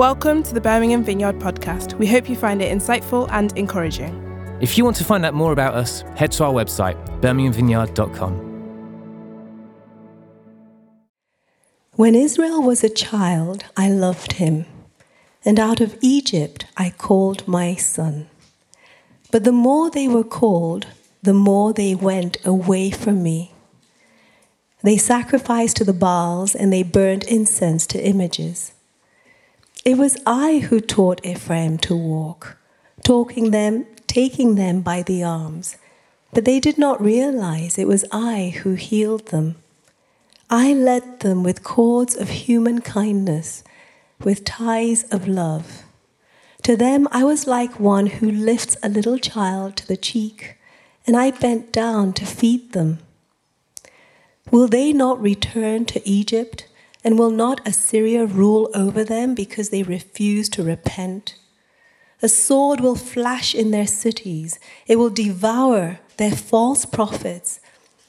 Welcome to the Birmingham Vineyard podcast. We hope you find it insightful and encouraging. If you want to find out more about us, head to our website, birminghamvineyard.com. When Israel was a child, I loved him, and out of Egypt I called my son. But the more they were called, the more they went away from me. They sacrificed to the Baals and they burned incense to images. It was I who taught Ephraim to walk, talking them, taking them by the arms, but they did not realize it was I who healed them. I led them with cords of human kindness, with ties of love. To them I was like one who lifts a little child to the cheek, and I bent down to feed them. Will they not return to Egypt? And will not Assyria rule over them because they refuse to repent? A sword will flash in their cities, it will devour their false prophets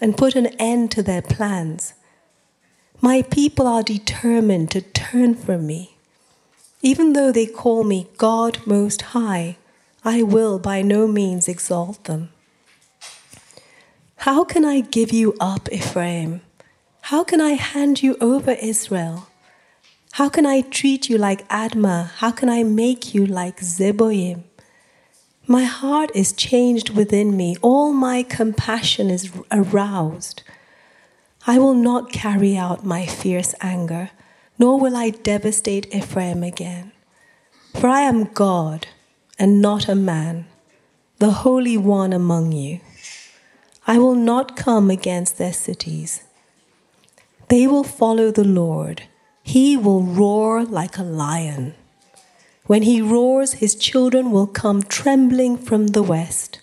and put an end to their plans. My people are determined to turn from me. Even though they call me God Most High, I will by no means exalt them. How can I give you up, Ephraim? How can I hand you over, Israel? How can I treat you like Admah? How can I make you like Zeboim? My heart is changed within me. All my compassion is aroused. I will not carry out my fierce anger, nor will I devastate Ephraim again. For I am God and not a man, the Holy One among you. I will not come against their cities they will follow the Lord. He will roar like a lion. When he roars, his children will come trembling from the west.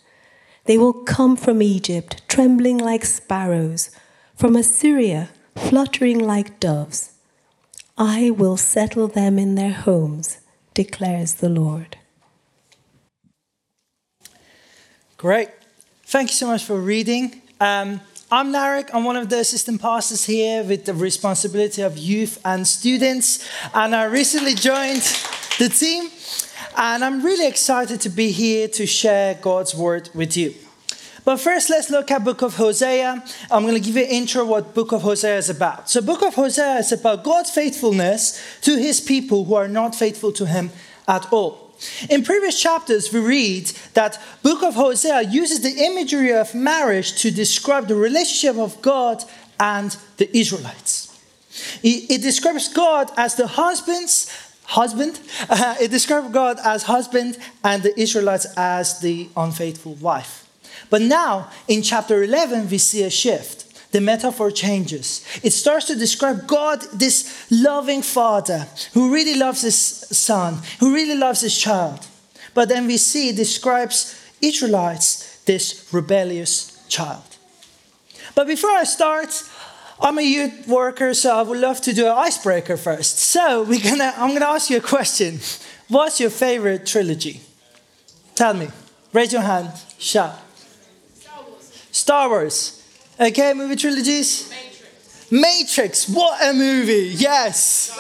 They will come from Egypt, trembling like sparrows, from Assyria, fluttering like doves. I will settle them in their homes, declares the Lord. Great. Thank you so much for reading. Um, I'm Narek. I'm one of the assistant pastors here with the responsibility of youth and students. And I recently joined the team. And I'm really excited to be here to share God's word with you. But first, let's look at Book of Hosea. I'm going to give you an intro what Book of Hosea is about. So, Book of Hosea is about God's faithfulness to his people who are not faithful to him at all. In previous chapters, we read that book of Hosea uses the imagery of marriage to describe the relationship of God and the Israelites. It, describes God as the husband's husband. Uh, it describes God as husband and the Israelites as the unfaithful wife. But now, in chapter 11, we see a shift the metaphor changes. It starts to describe God, this loving father who really loves his son, who really loves his child. But then we see it describes Israelites, this rebellious child. But before I start, I'm a youth worker, so I would love to do an icebreaker first. So we're gonna, I'm gonna ask you a question. What's your favorite trilogy? Tell me. Raise your hand. Shout. Star Wars. Star Wars. Okay, movie trilogies? Matrix. Matrix. What a movie. Yes.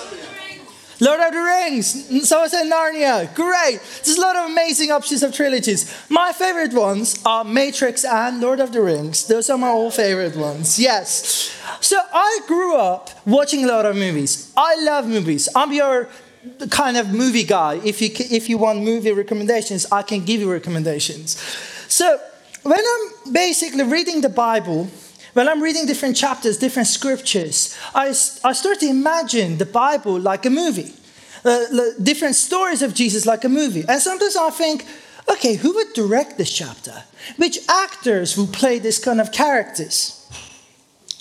Lord of the Rings. So I said Narnia. Great. There's a lot of amazing options of trilogies. My favorite ones are Matrix and Lord of the Rings. Those are my all favorite ones. Yes. So I grew up watching a lot of movies. I love movies. I'm your kind of movie guy. If you, if you want movie recommendations, I can give you recommendations. So when I'm basically reading the Bible, when I'm reading different chapters, different scriptures, I, I start to imagine the Bible like a movie, uh, different stories of Jesus like a movie. And sometimes I think, okay, who would direct this chapter? Which actors will play this kind of characters?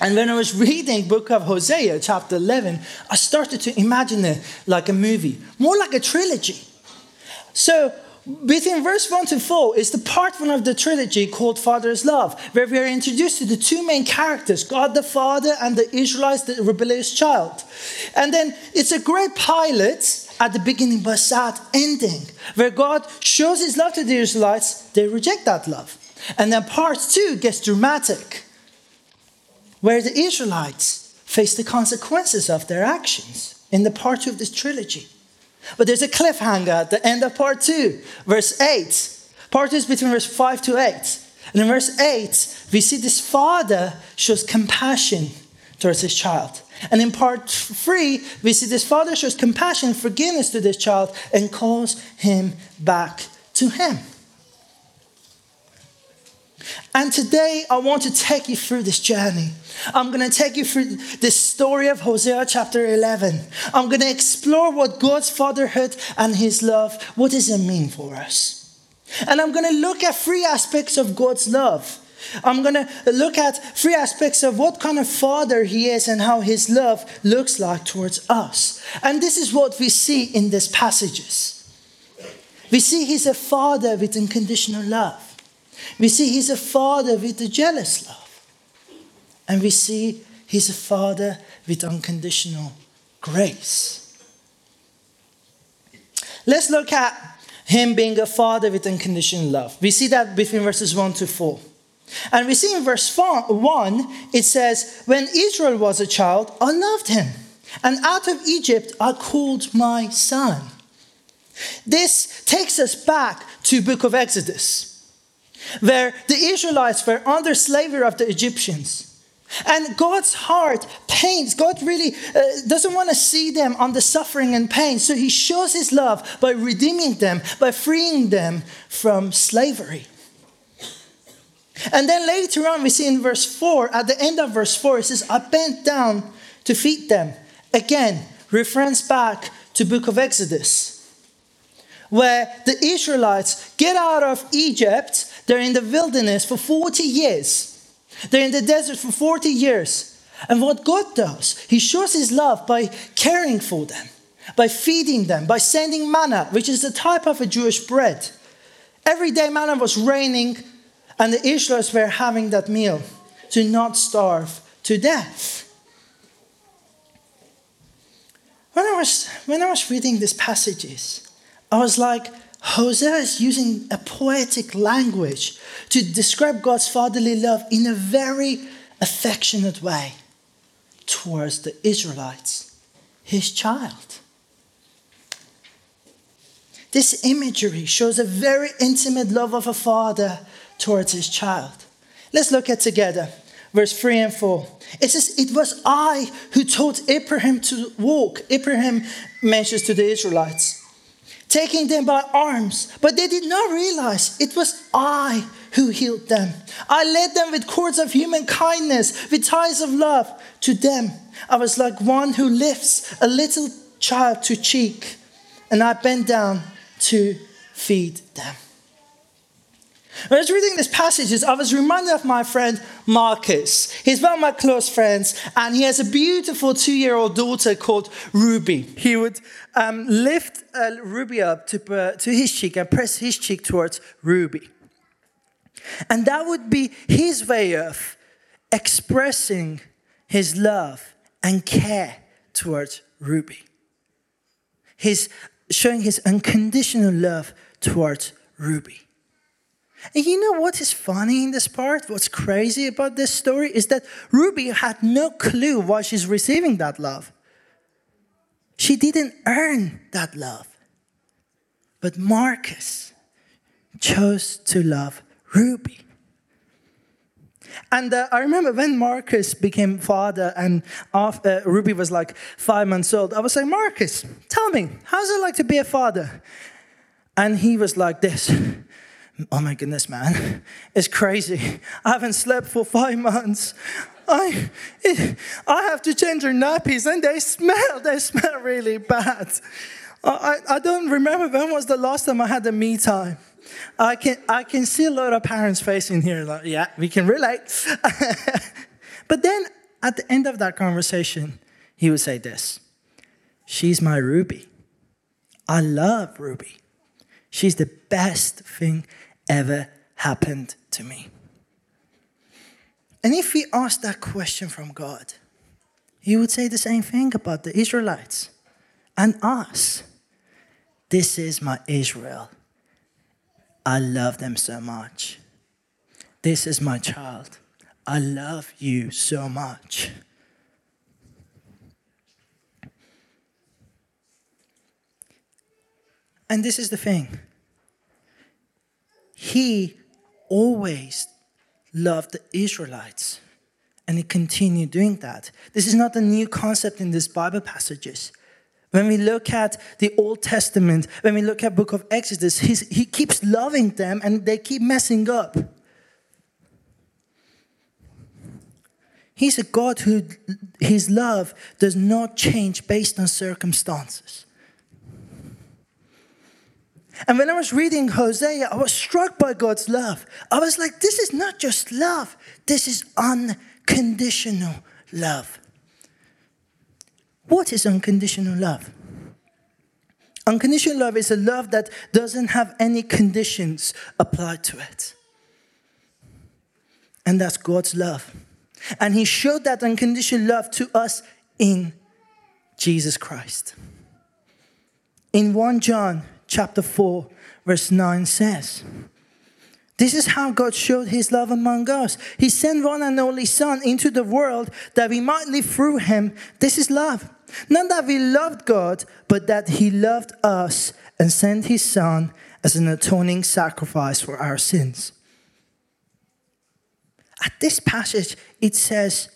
And when I was reading book of Hosea, chapter 11, I started to imagine it like a movie, more like a trilogy. So Between verse 1 to 4 is the part one of the trilogy called Father's Love, where we are introduced to the two main characters, God the Father and the Israelites, the rebellious child. And then it's a great pilot at the beginning, but sad ending, where God shows his love to the Israelites, they reject that love. And then part two gets dramatic, where the Israelites face the consequences of their actions in the part two of this trilogy. But there's a cliffhanger at the end of part two, verse 8. Part two is between verse 5 to 8. And in verse 8, we see this father shows compassion towards his child. And in part 3, we see this father shows compassion, forgiveness to this child, and calls him back to him. And today I want to take you through this journey. I'm going to take you through the story of Hosea chapter 11. I'm going to explore what God's fatherhood and his love, what does it mean for us? And I'm going to look at three aspects of God's love. I'm going to look at three aspects of what kind of father he is and how his love looks like towards us. And this is what we see in these passages. We see he's a father with unconditional love. We see he's a father with a jealous love. And we see he's a father with unconditional grace. Let's look at him being a father with unconditional love. We see that between verses 1 to 4. And we see in verse 1, it says, When Israel was a child, I loved him. And out of Egypt, I called my son. This takes us back to book of Exodus, where the Israelites were under slavery of the Egyptians. And God's heart pains. God really uh, doesn't want to see them under suffering and pain. So he shows his love by redeeming them, by freeing them from slavery. And then later on, we see in verse 4, at the end of verse 4, it says, I bent down to feed them. Again, reference back to book of Exodus, where the Israelites get out of Egypt. They're in the wilderness for 40 years. They're in the desert for 40 years. And what God does, He shows His love by caring for them, by feeding them, by sending manna, which is the type of a Jewish bread. Every day, manna was raining, and the Israelites were having that meal to not starve to death. When I was, when I was reading these passages, I was like, Hosea is using a poetic language to describe God's fatherly love in a very affectionate way towards the Israelites, his child. This imagery shows a very intimate love of a father towards his child. Let's look at together verse 3 and 4. It says, It was I who taught Ephraim to walk. Ephraim mentions to the Israelites taking them by arms, but they did not realize it was I who healed them. I led them with cords of human kindness, with ties of love to them. I was like one who lifts a little child to cheek, and I bent down to feed them. I was reading these passages, I was reminded of my friend Marcus. He's one of my close friends, and he has a beautiful two year old daughter called Ruby. He would um, lift uh, Ruby up to, uh, to his cheek and press his cheek towards Ruby. And that would be his way of expressing his love and care towards Ruby. His showing his unconditional love towards Ruby. And you know what is funny in this part? What's crazy about this story is that Ruby had no clue why she's receiving that love. She didn't earn that love. But Marcus chose to love Ruby. And uh, I remember when Marcus became father and uh, Ruby was like five months old, I was like, Marcus, tell me, how's it like to be a father? And he was like this Oh my goodness, man, it's crazy. I haven't slept for five months. I, I have to change her nappies and they smell, they smell really bad. I, I don't remember when was the last time I had a me time. I can, I can see a lot of parents facing here, like, yeah, we can relate. but then at the end of that conversation, he would say this She's my Ruby. I love Ruby. She's the best thing ever happened to me? And if we ask that question from God, He would say the same thing about the Israelites and us. This is my Israel. I love them so much. This is my child. I love you so much. And this is the thing He always loved the Israelites, and He continued doing that. This is not a new concept in these Bible passages. When we look at the Old Testament, when we look at book of Exodus, he keeps loving them and they keep messing up. He's a God who his love does not change based on circumstances. And when I was reading Hosea, I was struck by God's love. I was like, this is not just love, this is unconditional love. What is unconditional love? Unconditional love is a love that doesn't have any conditions applied to it. And that's God's love. And he showed that unconditional love to us in Jesus Christ. In 1 John chapter 4 verse 9 says, this is how God showed his love among us. He sent one and only Son into the world that we might live through him. This is love. Not that we loved God, but that he loved us and sent his Son as an atoning sacrifice for our sins. At this passage, it says,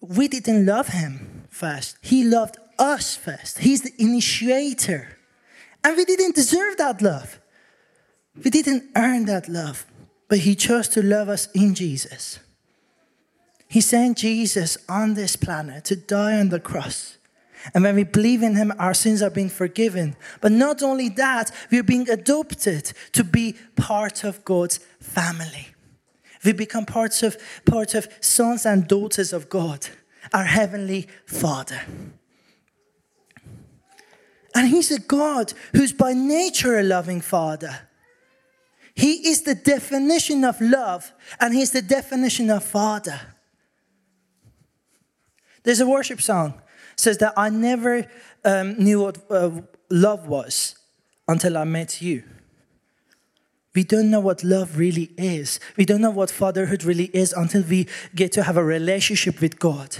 we didn't love him first. He loved us first. He's the initiator. And we didn't deserve that love. We didn't earn that love. But he chose to love us in Jesus. He sent Jesus on this planet to die on the cross. And when we believe in him, our sins are being forgiven. But not only that, we're being adopted to be part of God's family. We become parts of, part of sons and daughters of God, our Heavenly Father. And He's a God who's by nature a loving Father. He is the definition of love, and He's the definition of Father. There's a worship song says that I never um, knew what uh, love was until I met you. We don't know what love really is. We don't know what fatherhood really is until we get to have a relationship with God.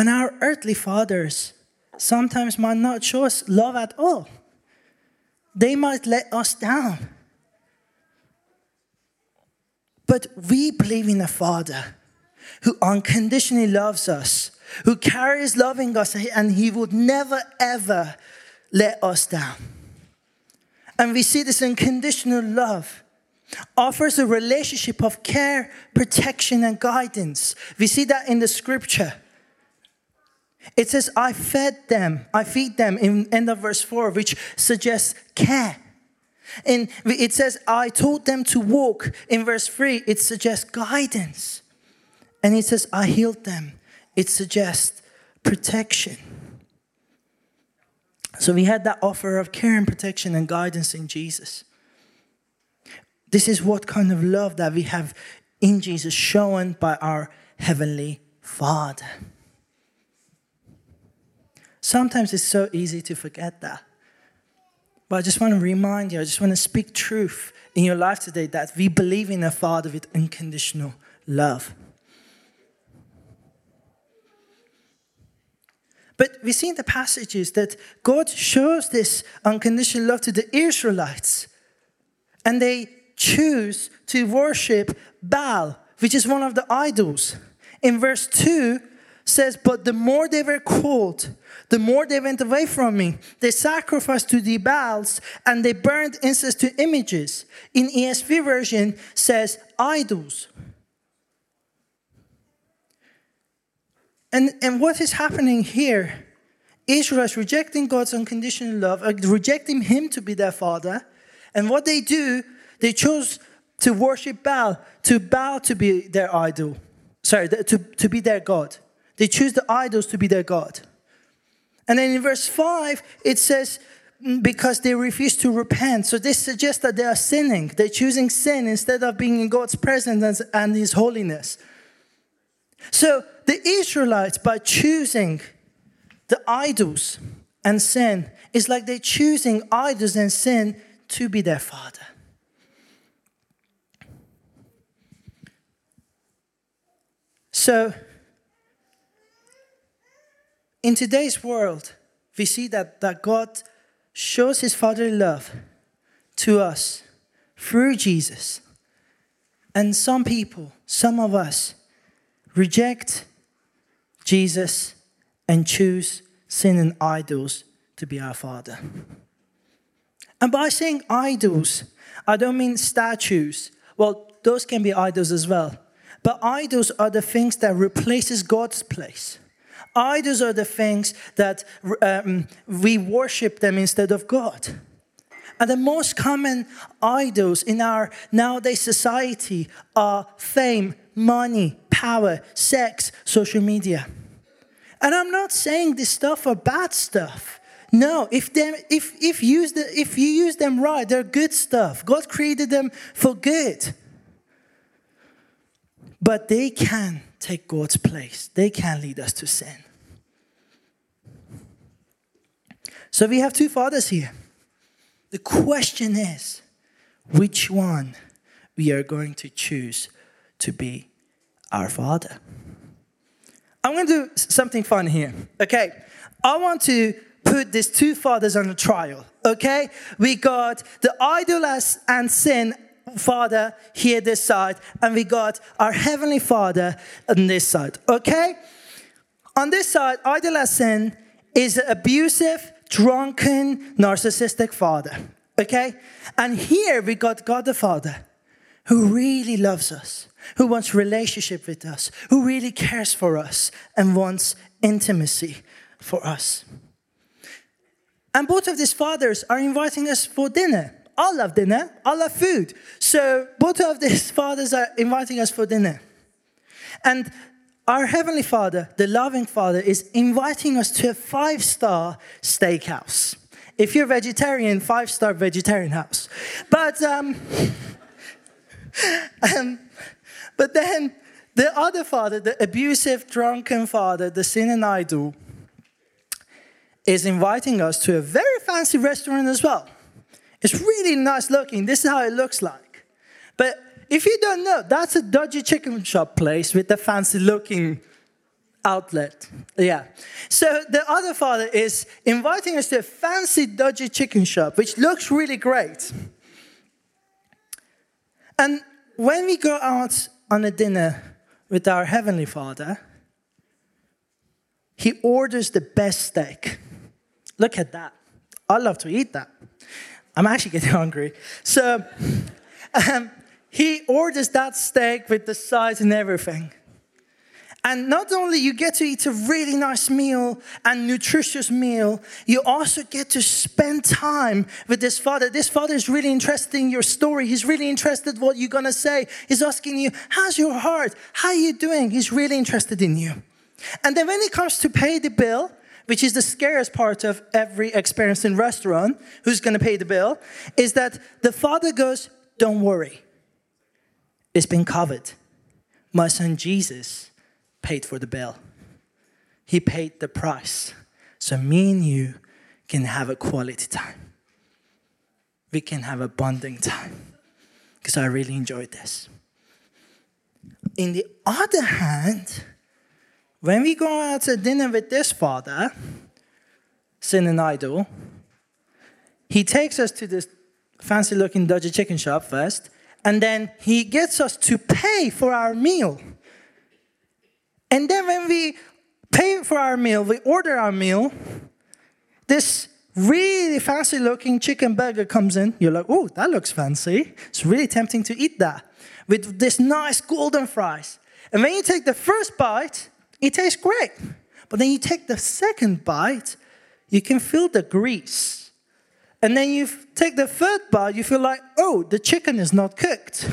And our earthly fathers sometimes might not show us love at all. They might let us down. But we believe in a Father who unconditionally loves us, who carries loving us, and He would never ever let us down. And we see this unconditional love offers a relationship of care, protection, and guidance. We see that in the scripture. It says, I fed them, I feed them in end of verse 4, which suggests care. And it says, I taught them to walk. In verse 3, it suggests guidance. And it says, I healed them. It suggests protection. So we had that offer of care and protection and guidance in Jesus. This is what kind of love that we have in Jesus shown by our Heavenly Father. Sometimes it's so easy to forget that. But I just want to remind you, I just want to speak truth in your life today that we believe in a Father with unconditional love. But we see in the passages that God shows this unconditional love to the Israelites. And they choose to worship Baal, which is one of the idols. In verse 2 says, But the more they were called, the more they went away from me. They sacrificed to the Baals and they burned incense to images. In ESV version says idols. And, and what is happening here? Israel is rejecting God's unconditional love, uh, rejecting Him to be their father. And what they do, they chose to worship Baal, to bow to be their idol. Sorry, to, to be their God. They choose the idols to be their God. And then in verse 5, it says, mm, because they refuse to repent. So this suggests that they are sinning. They're choosing sin instead of being in God's presence and His holiness. So the Israelites, by choosing the idols and sin, is like they're choosing idols and sin to be their father. So, in today's world, we see that, that God shows his fatherly love to us through Jesus. And some people, some of us, reject Jesus and choose sin and idols to be our father. And by saying idols, I don't mean statues. Well, those can be idols as well. But idols are the things that replaces God's place. Idols are the things that um, we worship them instead of God. And the most common idols in our nowadays society are fame, money, power, sex, social media. And I'm not saying this stuff are bad stuff. No, if, them, if, if, use the, if you use them right, they're good stuff. God created them for good. But they can take God's place, they can lead us to sin. So we have two fathers here. The question is which one we are going to choose to be our father. I'm going to do something fun here. Okay, I want to put these two fathers on a trial. Okay, we got the idol and sin father here this side, and we got our heavenly father on this side. Okay, on this side, idol is an abusive, drunken, narcissistic father. Okay, and here we got God the Father, who really loves us who wants relationship with us, who really cares for us and wants intimacy for us. And both of these fathers are inviting us for dinner. I love dinner, I love food. So both of these fathers are inviting us for dinner. And our Heavenly Father, the loving Father, is inviting us to a five star steakhouse. If you're vegetarian, five star vegetarian house. But um, um, but then the other father, the abusive, drunken father, the sin and idol, is inviting us to a very fancy restaurant as well. It's really nice looking. This is how it looks like. But if you don't know, that's a dodgy chicken shop place with a fancy looking outlet. Yeah. So the other father is inviting us to a fancy dodgy chicken shop, which looks really great. And when we go out on a dinner with our Heavenly Father, He orders the best steak. Look at that. I love to eat that. I'm actually getting hungry. So, um, He orders that steak with the sides and everything. And not only you get to eat a really nice meal and nutritious meal, you also get to spend time with this father. This father is really interested in your story. He's really interested what you're gonna say. He's asking you, how's your heart? How are you doing? He's really interested in you. And then when it comes to pay the bill, which is the scariest part of every experience in restaurant, who's gonna pay the bill, is that the father goes, don't worry. It's been covered. My son Jesus paid for the bill. He paid the price. So me and you can have a quality time. We can have a bonding time. Because I really enjoyed this. In the other hand, when we go out to dinner with this father, sin and idol, he takes us to this fancy looking dodgy chicken shop first, and then he gets us to pay for our meal. And then when we pay for our meal, we order our meal, this really fancy looking chicken burger comes in. You're like, oh, that looks fancy. It's really tempting to eat that with this nice golden fries. And when you take the first bite, it tastes great. But then you take the second bite, you can feel the grease. And then you take the third bite, you feel like, oh, the chicken is not cooked.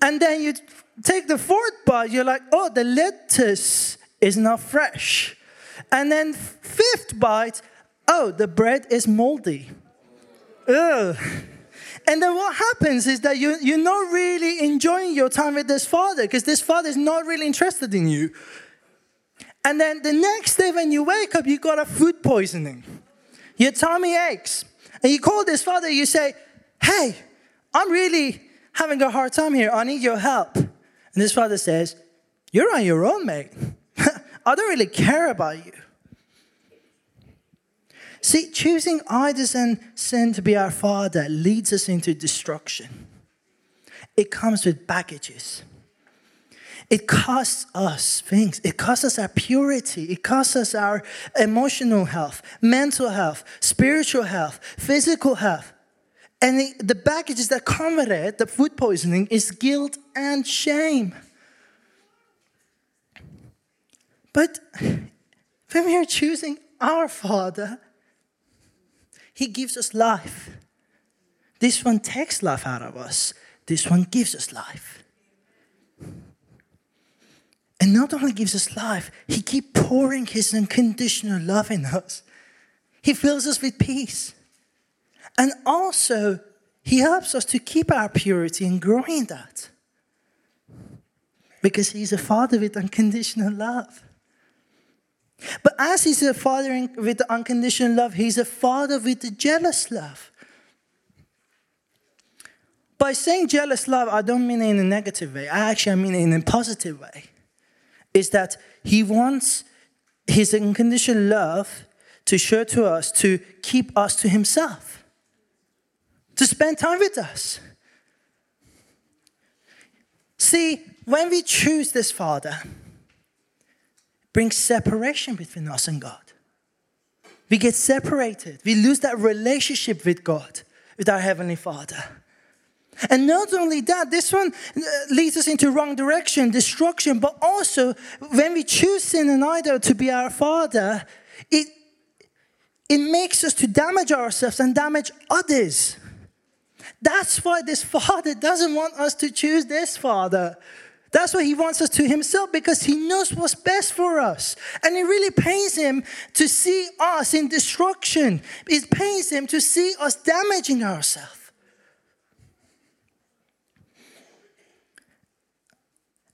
And then you take the fourth bite, you're like, oh, the lettuce is not fresh. And then fifth bite, oh, the bread is moldy. Ugh. And then what happens is that you, you're not really enjoying your time with this father because this father is not really interested in you. And then the next day when you wake up, you got a food poisoning. Your tummy aches. And you call this father, you say, hey, I'm really having a hard time here. I need your help. And this father says, You're on your own, mate. I don't really care about you. See, choosing idols and sin to be our father leads us into destruction. It comes with baggages. It costs us things. It costs us our purity. It costs us our emotional health, mental health, spiritual health, physical health. And the, the that come with it, the food poisoning, is guilt and shame. But when we are choosing our Father, He gives us life. This one takes life out of us, this one gives us life. And not only gives us life, He keeps pouring His unconditional love in us. He fills us with peace. And also, He helps us to keep our purity and grow in that. Because He's a Father with unconditional love. But as he's a father with unconditional love, he's a father with the jealous love. By saying jealous love, I don't mean it in a negative way. I actually mean it in a positive way. Is that he wants his unconditional love to show to us to keep us to himself, to spend time with us. See, when we choose this Father, brings separation between us and God. We get separated. We lose that relationship with God, with our Heavenly Father. And not only that, this one uh, leads us into wrong direction, destruction, but also when we choose sin and idol to be our Father, it, it makes us to damage ourselves and damage others. That's why this Father doesn't want us to choose this Father. That's why he wants us to himself because he knows what's best for us. And it really pains him to see us in destruction. It pains him to see us damaging ourselves.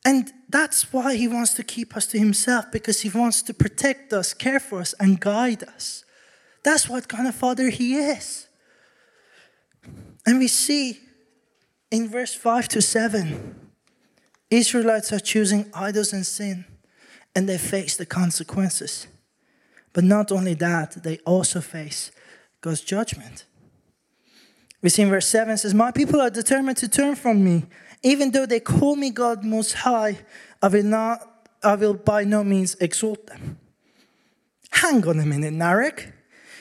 And that's why he wants to keep us to himself because he wants to protect us, care for us, and guide us. That's what kind of father he is. And we see in verse 5 to 7 Israelites are choosing idols and sin, and they face the consequences. But not only that, they also face God's judgment. We see in verse 7 says, My people are determined to turn from me. Even though they call me God most high, I will not I will by no means exalt them. Hang on a minute, Narek.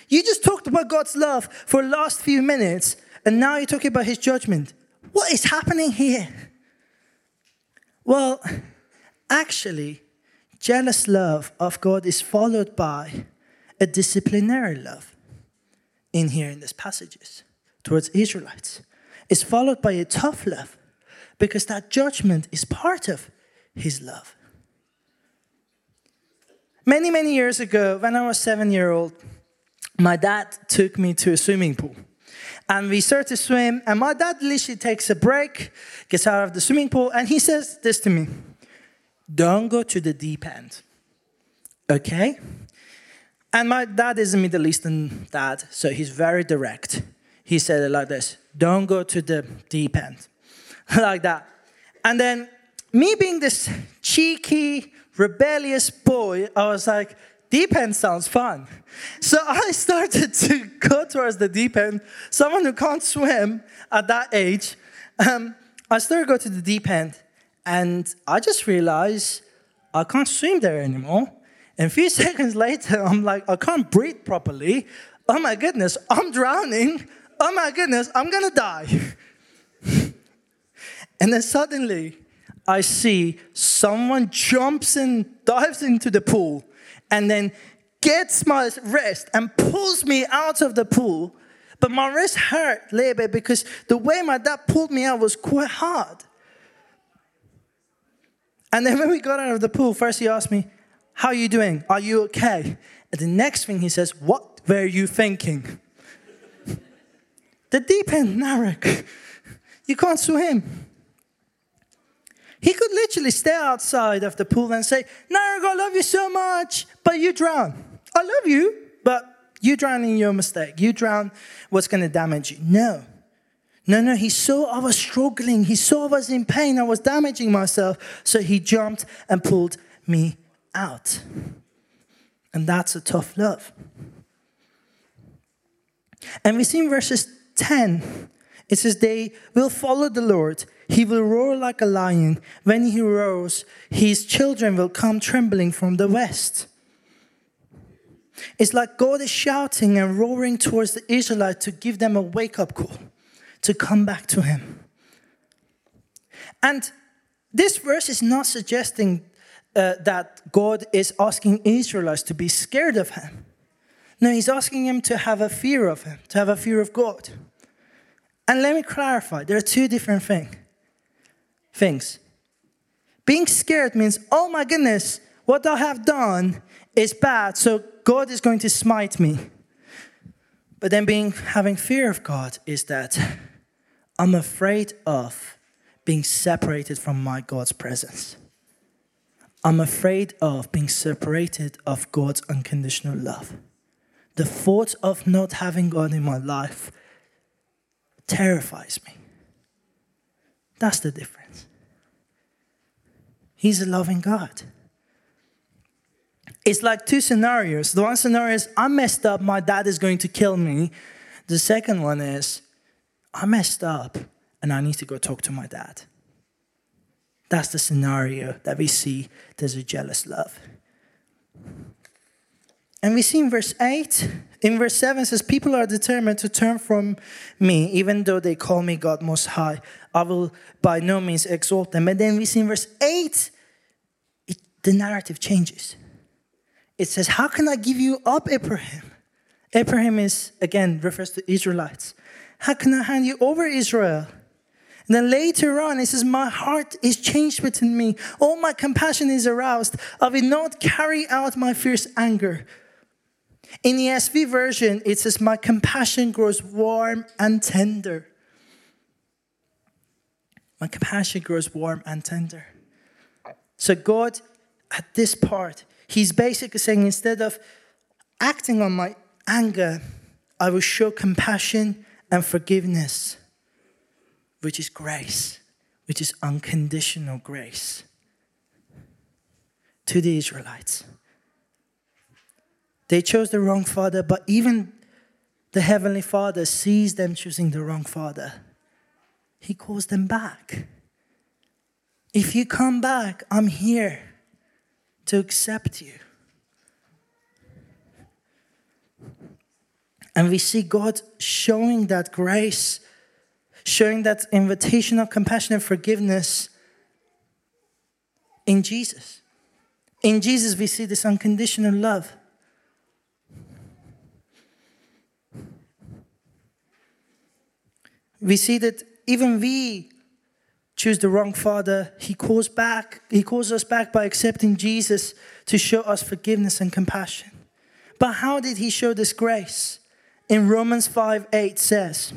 You just talked about God's love for the last few minutes, and now you're talking about his judgment. What is happening here? Well, actually, jealous love of God is followed by a disciplinary love in here in these passages towards Israelites. It's followed by a tough love because that judgment is part of his love. Many, many years ago, when I was seven year old, my dad took me to a swimming pool. And we start to swim, and my dad literally takes a break, gets out of the swimming pool, and he says this to me Don't go to the deep end. Okay? And my dad is a Middle Eastern dad, so he's very direct. He said it like this Don't go to the deep end. like that. And then, me being this cheeky, rebellious boy, I was like, deep end sounds fun. So I started to go towards the deep end. Someone who can't swim at that age, um, I started to go to the deep end, and I just realized I can't swim there anymore. And a few seconds later, I'm like, I can't breathe properly. Oh my goodness, I'm drowning. Oh my goodness, I'm gonna die. And then suddenly, I see someone jumps and dives into the pool and then gets my wrist and pulls me out of the pool. But my wrist hurt a little bit because the way my dad pulled me out was quite hard. And then when we got out of the pool, first he asked me, How are you doing? Are you okay? And the next thing he says, What were you thinking? the deep end, Narek. You can't swim. He could literally stay outside of the pool and say, Narek, I love you so much, but you drown. I love you, but you drown in your mistake. You drown what's going to damage you. No. No, no, he saw I was struggling. He saw I was in pain. I was damaging myself. So he jumped and pulled me out. And that's a tough love. And we see in verses 10, it says, They will follow the Lord. He will roar like a lion. When he roars, his children will come trembling from the west. It's like God is shouting and roaring towards the Israelites to give them a wake up call, to come back to Him. And this verse is not suggesting uh, that God is asking Israelites to be scared of Him. No, He's asking them to have a fear of Him, to have a fear of God. And let me clarify there are two different thing, things. Being scared means, oh my goodness, what I have done is bad, so God is going to smite me. But then being having fear of God is that I'm afraid of being separated from my God's presence. I'm afraid of being separated of God's unconditional love. The thought of not having God in my life terrifies me. That's the difference. He's a loving God. It's like two scenarios. The one scenario is I messed up, my dad is going to kill me. The second one is I messed up and I need to go talk to my dad. That's the scenario that we see there's a jealous love. And we see in verse 8, in verse 7 says, People are determined to turn from me, even though they call me God Most High. I will by no means exalt them. And then we see in verse 8, it, the narrative changes. It says, How can I give you up, Ephraim? Ephraim is, again, refers to Israelites. How can I hand you over, Israel? And then later on, it says, My heart is changed within me. All my compassion is aroused. I will not carry out my fierce anger. In the ESV version, it says, My compassion grows warm and tender. My compassion grows warm and tender. So, God, at this part, He's basically saying, instead of acting on my anger, I will show compassion and forgiveness which is grace, which is unconditional grace to the Israelites. They chose the wrong father, but even the Heavenly Father sees them choosing the wrong father. He calls them back. If you come back, I'm here to accept you. And we see God showing that grace showing that invitation of compassion and forgiveness in Jesus. In Jesus, we see this unconditional love. We see that even we choose the wrong father. He calls back, he calls us back by accepting Jesus to show us forgiveness and compassion. But how did he show this grace? In Romans 5 8 says,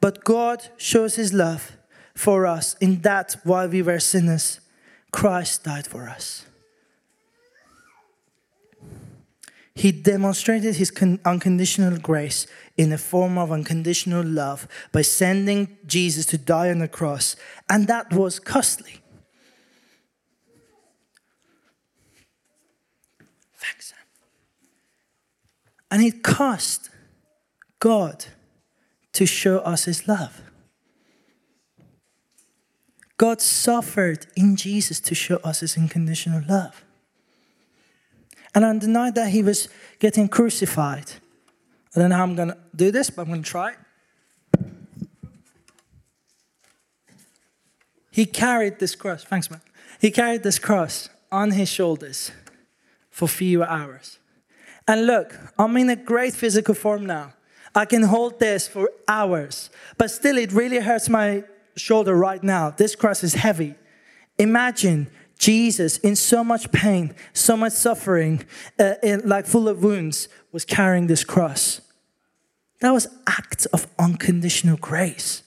but God shows his love for us in that while we were sinners, Christ died for us. He demonstrated his unconditional grace in the form of unconditional love by sending Jesus to die on the cross, and that was costly. Thanks. And it cost God to show us his love. God suffered in Jesus to show us his unconditional love. And on the night that he was getting crucified, I don't know how I'm going to do this, but I'm going to try. He carried this cross. Thanks, man. He carried this cross on his shoulders for few hours. And look, I'm in a great physical form now. I can hold this for hours, but still, it really hurts my shoulder right now. This cross is heavy. Imagine Jesus in so much pain, so much suffering, uh, in, like full of wounds, was carrying this cross. That was act of unconditional grace.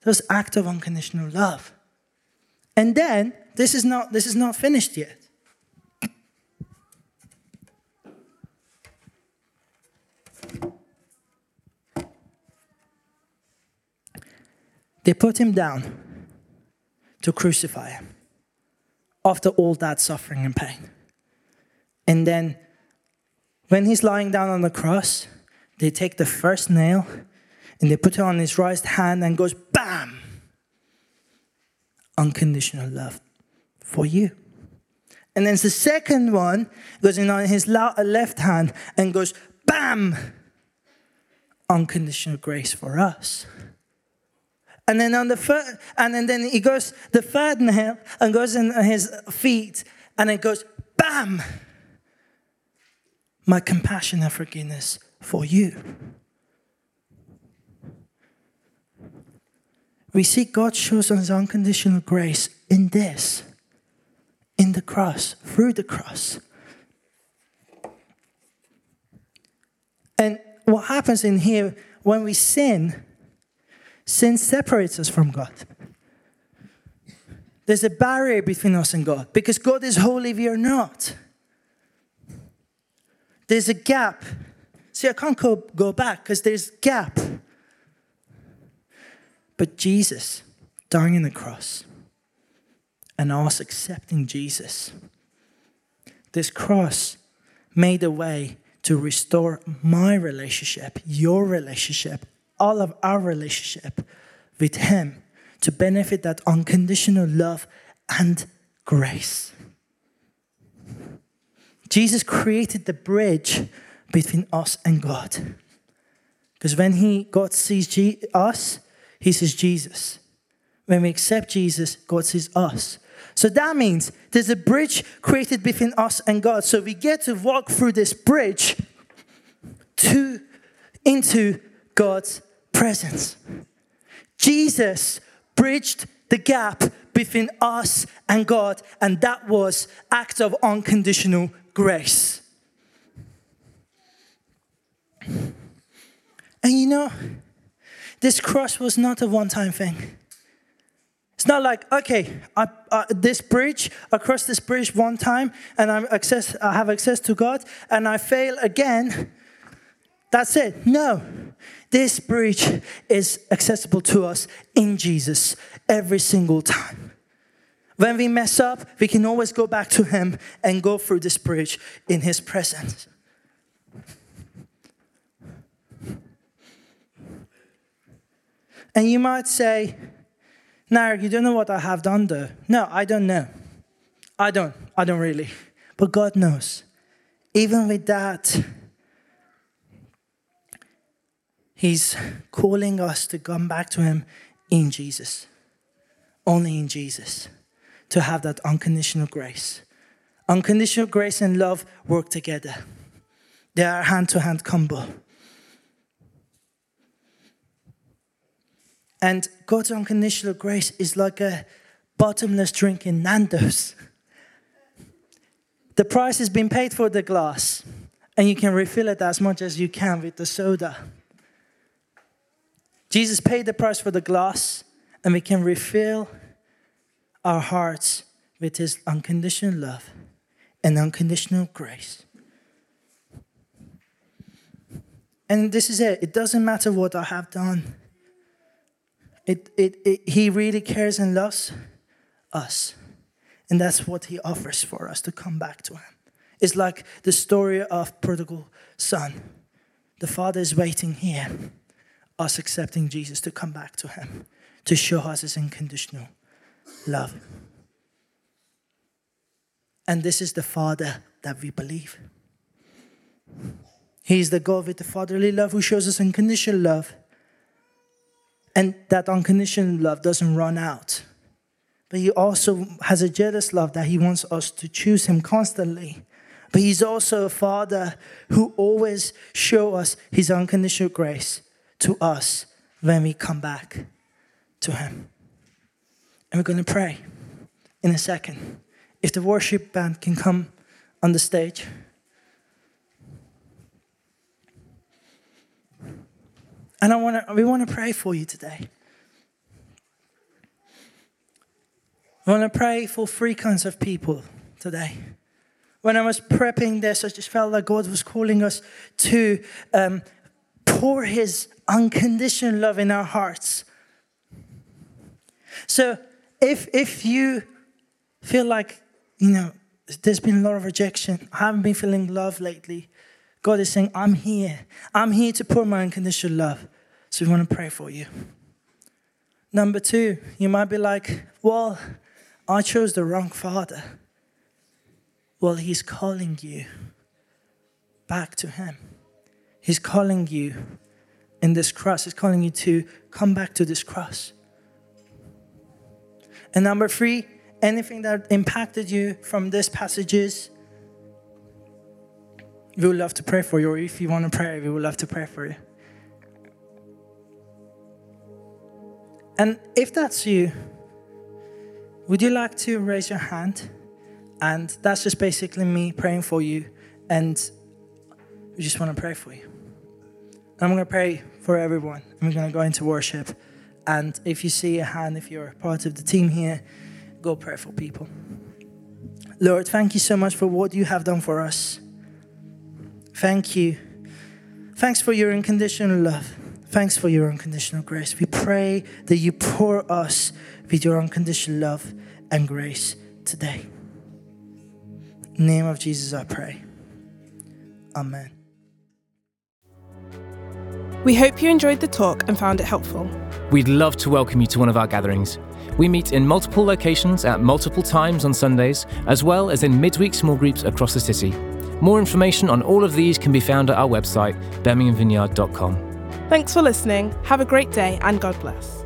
That was act of unconditional love. And then this is not this is not finished yet. They put him down to crucify him after all that suffering and pain. And then, when he's lying down on the cross, they take the first nail and they put it on his right hand and goes bam! Unconditional love for you. And then the second one goes in on his uh, left hand and goes bam! Unconditional grace for us and then on the third, and then, then he goes the third nail and goes in his feet, and it goes bam. My compassion and forgiveness for you. We see God shows us unconditional grace in this, in the cross, through the cross. And what happens in here when we sin, sin separates us from God. There's a barrier between us and God because God is holy, we are not. There's a gap See, I can't go, go back because there's gap. But Jesus dying on the cross and us accepting Jesus, this cross made a way to restore my relationship, your relationship, all of our relationship with Him to benefit that unconditional love and grace. Jesus created the bridge between us and God. Because when he, God sees G, us, he sees Jesus. When we accept Jesus, God sees us. So that means there's a bridge created between us and God. So we get to walk through this bridge to into God's presence. Jesus bridged the gap between us and God, and that was act of unconditional grace. And you know, this cross was not a one time thing. It's not like, okay, I, uh, this bridge, I cross this bridge one time and I'm access, I have access to God and I fail again. That's it. No. This bridge is accessible to us in Jesus every single time. When we mess up, we can always go back to Him and go through this bridge in His presence. And you might say, Narek, you don't know what I have done though. No, I don't know. I don't. I don't really. But God knows. Even with that, He's calling us to come back to Him in Jesus. Only in Jesus. To have that unconditional grace. Unconditional grace and love work together, they are hand to hand combo. And God's unconditional grace is like a bottomless drink in Nando's. The price has been paid for the glass, and you can refill it as much as you can with the soda. Jesus paid the price for the glass, and we can refill our hearts with his unconditional love and unconditional grace. And this is it. It doesn't matter what I have done. It, it, it, he really cares and loves us. And that's what he offers for us to come back to him. It's like the story of prodigal son. The father is waiting here, us accepting Jesus to come back to him, to show us his unconditional love. And this is the father that we believe. He is the God with the fatherly love who shows us unconditional love and that unconditional love doesn't run out. But he also has a jealous love that he wants us to choose him constantly. But he's also a father who always show us his unconditional grace to us when we come back to him. And we're going to pray in a second. If the worship band can come on the stage. And I want to, we want to pray for you today. I want to pray for three kinds of people today. When I was prepping this, I just felt like God was calling us to um, pour His unconditional love in our hearts. So if, if you feel like, you know, there's been a lot of rejection, I haven't been feeling love lately, God is saying, I'm here. I'm here to pour my unconditional love. So we want to pray for you. Number two, you might be like, well, I chose the wrong father. Well, he's calling you back to him. He's calling you in this cross. He's calling you to come back to this cross. And number three, anything that impacted you from these passages, we would love to pray for you. Or if you want to pray, we would love to pray for you. And if that's you, would you like to raise your hand? And that's just basically me praying for you. And we just want to pray for you. I'm going to pray for everyone. I'm going to go into worship. And if you see a hand, if you're part of the team here, go pray for people. Lord, thank you so much for what you have done for us. Thank you. Thanks for your unconditional love. Thanks for your unconditional grace. We pray that you pour us with your unconditional love and grace today. Name of Jesus, I pray. Amen. We hope you enjoyed the talk and found it helpful. We'd love to welcome you to one of our gatherings. We meet in multiple locations at multiple times on Sundays, as well as in midweek small groups across the city. More information on all of these can be found at our website, birminghamvineyard.com. Thanks for listening. Have a great day and God bless.